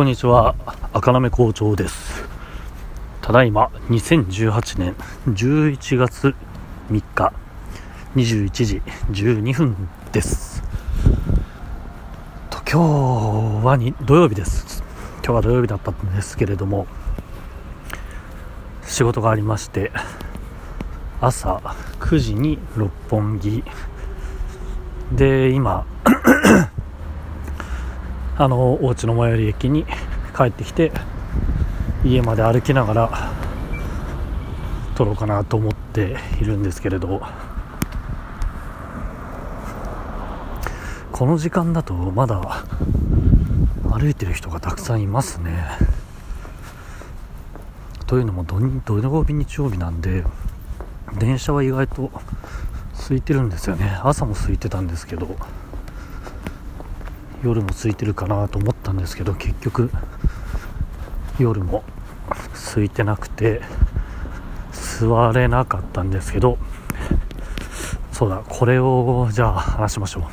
こんにちは。赤なめ校長です。ただいま2018年11月3日21時12分です。と今日はに土曜日です。今日は土曜日だったんですけれども仕事がありまして朝9時に六本木。で今あのお家の最寄り駅に帰ってきて家まで歩きながら撮ろうかなと思っているんですけれどこの時間だとまだ歩いてる人がたくさんいますね。というのも土曜日日曜日なんで電車は意外と空いてるんですよね。朝も空いてたんですけど。夜も空いてるかなと思ったんですけど結局夜も空いてなくて座れなかったんですけどそうだこれをじゃあ話しましょう。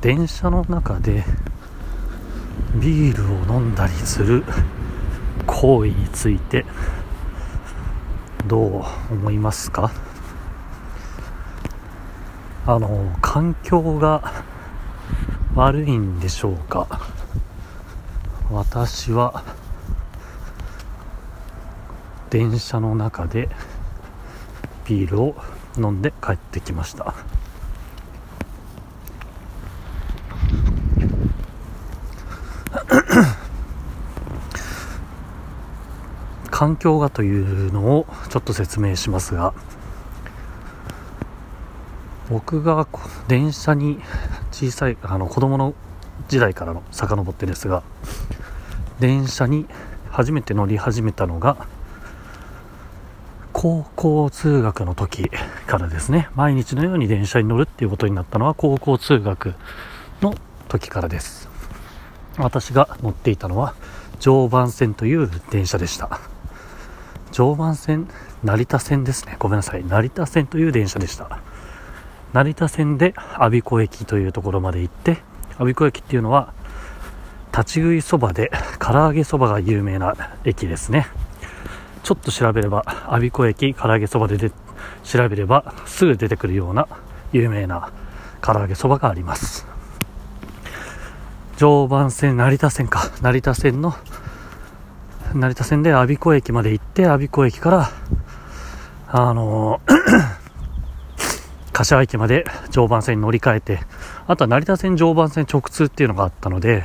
電車の中でビールを飲んだりする行為についてどう思いますか？あの環境が 悪いんでしょうか。私は電車の中でビールを飲んで帰ってきました。環境がというのをちょっと説明しますが僕が電車に 小さいあの子供の時代からの遡ってですが電車に初めて乗り始めたのが高校通学の時からですね。毎日のように電車に乗るっていうことになったのは高校通学の時からです。私が乗っていたのは常磐線という電車でした。常磐線成田線ですね。ごめんなさい。成田線という電車でした。成田線で我孫子駅というところまで行って我孫子駅っていうのは立ち食いそばで唐揚げそばが有名な駅ですね。ちょっと調べれば我孫子駅唐揚げそばでで調べればすぐ出てくるような有名な唐揚げそばがあります。常磐線成田線か。成田線の成田線で我孫子駅まで行って我孫子駅からあのー柏駅まで常磐線に乗り換えて、あとは成田線常磐線直通っていうのがあったので、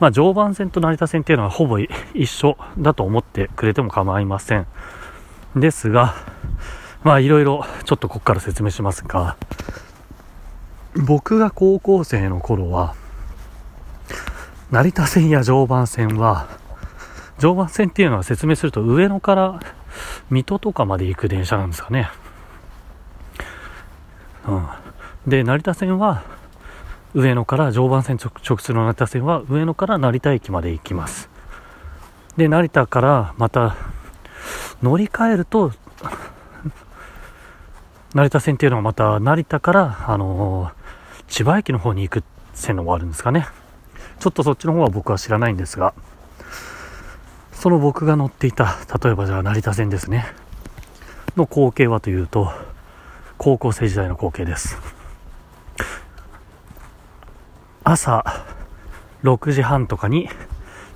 まあ、常磐線と成田線っていうのはほぼ一緒だと思ってくれても構いません。ですが、まあいろいろちょっとここから説明しますが、僕が高校生の頃は、成田線や常磐線は、常磐線っていうのは説明すると上野から水戸とかまで行く電車なんですかね。うん、で成田線は上野から常磐線直通の成田線は上野から成田駅まで行きます。で成田からまた乗り換えると成田線っていうのはまた成田からあのー、千葉駅の方に行く線路もあるんですかね。ちょっとそっちの方は僕は知らないんですがその僕が乗っていた例えばじゃあ成田線ですね。の光景はというと高校生時代の光景です。朝6時半とかに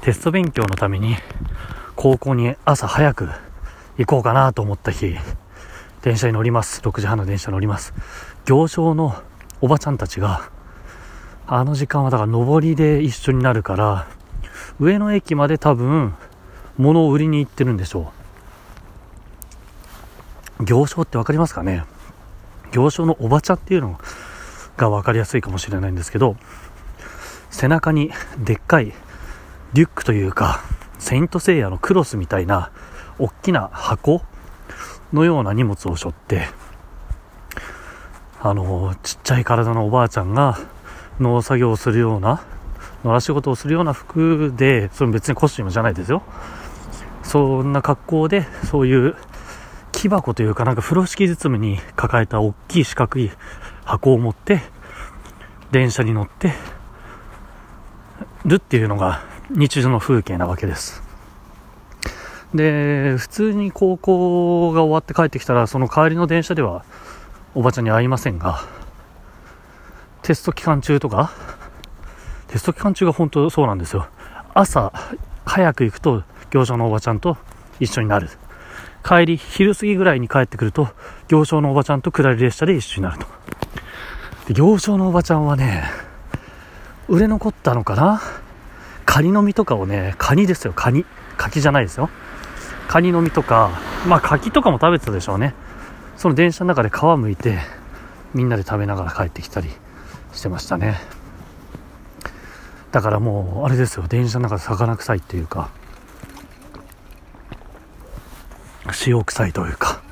テスト勉強のために高校に朝早く行こうかなと思った日電車に乗ります。6時半の電車に乗ります。行商のおばちゃんたちがあの時間はだから上りで一緒になるから上野駅まで多分物を売りに行ってるんでしょう。行商って分かりますかね？行商のおばちゃんっていうのが分かりやすいかもしれないんですけど背中にでっかいリュックというかセイントセイヤのクロスみたいな大きな箱のような荷物を背負ってあのちっちゃい体のおばあちゃんが農作業をするような野良仕事をするような服でそれ別にコスチュームじゃないですよ。そんな格好でそういう木箱というかなんか風呂敷包みに抱えた大きい四角い箱を持って電車に乗ってるっていうのが日常の風景なわけです。で普通に高校が終わって帰ってきたらその帰りの電車ではおばちゃんに会いませんがテスト期間中とかテスト期間中が本当そうなんですよ。朝早く行くと行商のおばちゃんと一緒になる。帰り昼過ぎぐらいに帰ってくると行商のおばちゃんと下り列車で一緒になると。で行商のおばちゃんはね売れ残ったのかな？カニの実とかをねカニですよ。カニ。柿じゃないですよ。カニの実とかまあ柿とかも食べてたでしょうね。その電車の中で皮むいてみんなで食べながら帰ってきたりしてましたね。だからもうあれですよ。電車の中で魚臭いっていうか塩臭いというか。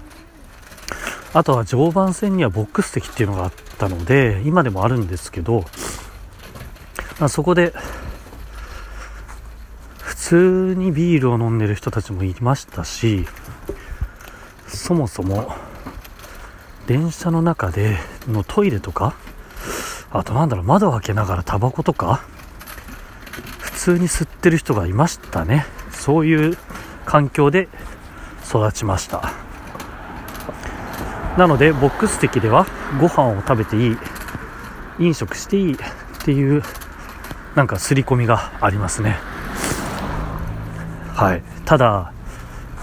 あとは常磐線にはボックス席っていうのがあったので今でもあるんですけどまあ、そこで普通にビールを飲んでる人たちもいましたしそもそも電車の中でのトイレとかあとなんだろう窓を開けながらタバコとか普通に吸ってる人がいましたね。そういう環境で育ちました。なのでボックス席ではご飯を食べていい飲食していいっていうなんか刷り込みがありますね。はい。ただ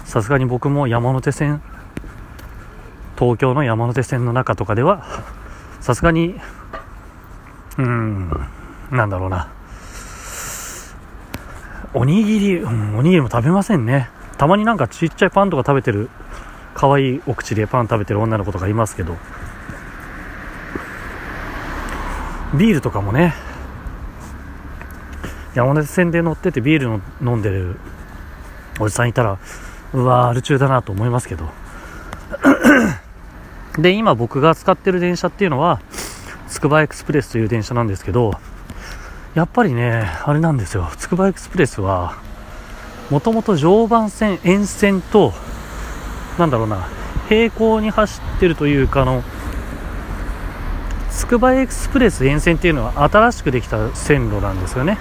さすがに僕も山手線東京の山手線の中とかではさすがにうんなんだろうな。おにぎり、うん、おにぎりも食べませんねたまになんかちっちゃいパンとか食べてる可愛いお口でパン食べてる女の子とかいますけどビールとかもね山手線で乗っててビールの飲んでるおじさんいたらうわアル中だなと思いますけど。で今僕が使ってる電車っていうのはつくばエクスプレスという電車なんですけどやっぱりねあれなんですよ。つくばエクスプレスはもともと常磐線沿線となんだろうな平行に走ってるというかのつくばエクスプレス沿線っていうのは新しくできた線路なんですよね。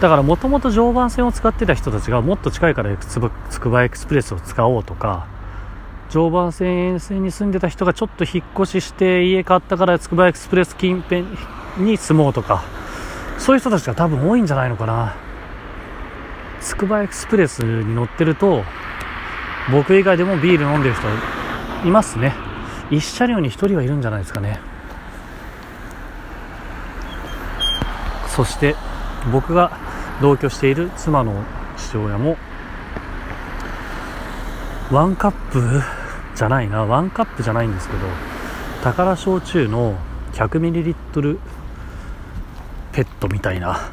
だからもともと常磐線を使ってた人たちがもっと近いからつくばエクスプレスを使おうとか常磐線沿線に住んでた人がちょっと引っ越しして家買ったからつくばエクスプレス近辺に住もうとかそういう人たちが多分多いんじゃないのかな。つくばエクスプレスに乗ってると僕以外でもビール飲んでる人いますね。1車両に1人はいるんじゃないですかね。そして僕が同居している妻の父親もワンカップじゃないな。ワンカップじゃないんですけど宝焼酎の 100ml ペットみたいな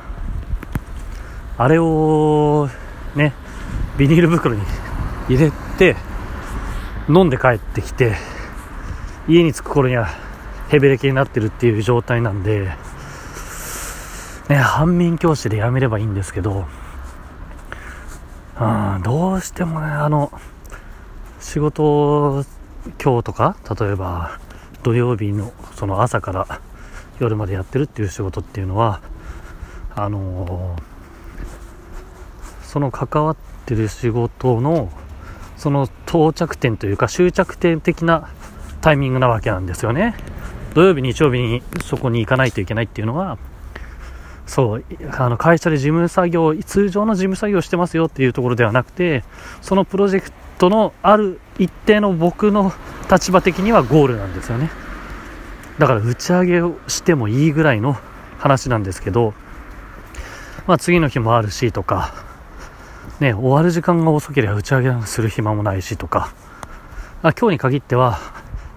あれをねビニール袋に入れて飲んで帰ってきて家に着く頃にはヘベレケになってるっていう状態なんでね、反面教師で辞めればいいんですけど、うん、どうしてもね、あの、仕事、今日とか、例えば土曜日のその朝から夜までやってるっていう仕事っていうのは、あのその関わってる仕事の、その到着点というか終着点的なタイミングなわけなんですよね。土曜日、日曜日にそこに行かないといけないっていうのは、そうあの会社で事務作業通常の事務作業してますよっていうところではなくてそのプロジェクトのある一定の僕の立場的にはゴールなんですよねだから打ち上げをしてもいいぐらいの話なんですけど、まあ、次の日もあるしとか、ね、終わる時間が遅ければ打ち上げする暇もないしとかあ今日に限っては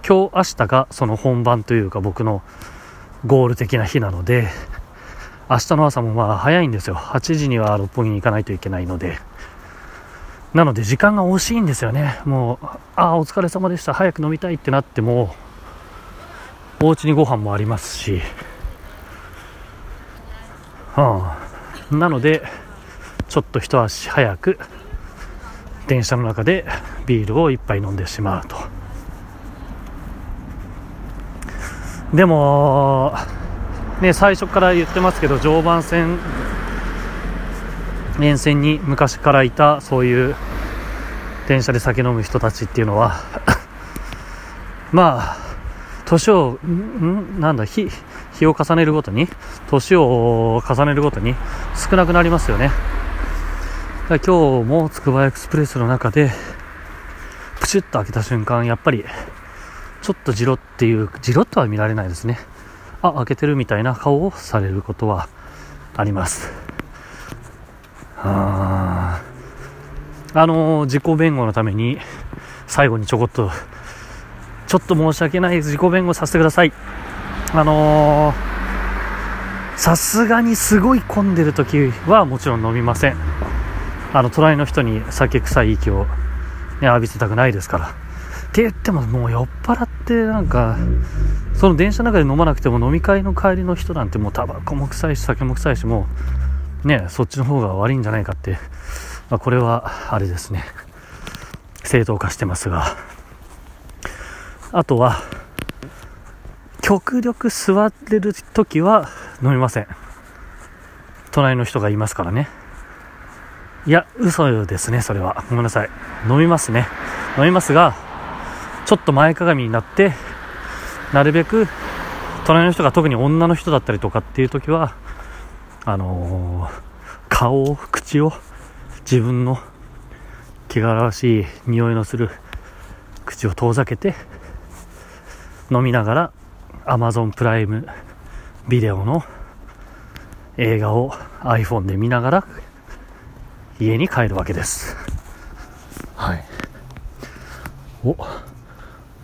今日明日がその本番というか僕のゴール的な日なので明日の朝もまあ早いんですよ。8時には六本木に行かないといけないので。なので時間が惜しいんですよね。もう、ああ、お疲れ様でした。早く飲みたいってなっても、お家にご飯もありますし、うん。なので、ちょっと一足早く、電車の中でビールを1杯飲んでしまうと。でも、ね、最初から言ってますけど常磐線沿線に昔からいたそういう電車で酒飲む人たちっていうのは まあ年をんなんだ日日を重ねるごとに年を重ねるごとに少なくなりますよね今日もつくばエクスプレスの中でプシュッと開けた瞬間やっぱりちょっとジロっていうジロッとは見られないですね。あ開けてるみたいな顔をされることはあります。ああの自己弁護のために最後にちょこっとちょっと申し訳ない自己弁護させてください。あのさすがにすごい混んでる時はもちろん飲みません。あの隣の人に酒臭い息を、ね、浴びせたくないですから。って言ってももう酔っ払ってなんかその電車の中で飲まなくても飲み会の帰りの人なんてもうタバコも臭いし酒も臭いしもうねそっちの方が悪いんじゃないかって、まあ、これはあれですね。正当化してますが。あとは極力座れる時は飲みません。隣の人がいますからね。いや嘘ですねそれは。ごめんなさい。飲みますね。飲みますがちょっと前かがみになってなるべく隣の人が特に女の人だったりとかっていう時はあのー、顔を口を自分の汚らしい匂いのする口を遠ざけて飲みながら Amazon プライムビデオの映画を iPhone で見ながら家に帰るわけです。はい。お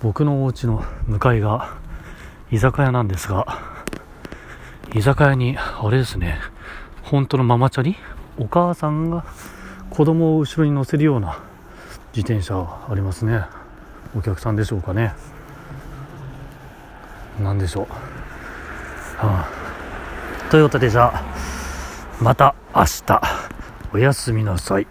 僕のお家の向かいが居酒屋なんですが居酒屋にあれですね本当のママチャリ？お母さんが子供を後ろに乗せるような自転車ありますね。お客さんでしょうかね。何でしょう、はあ、トヨタでじゃあまた明日おやすみなさい。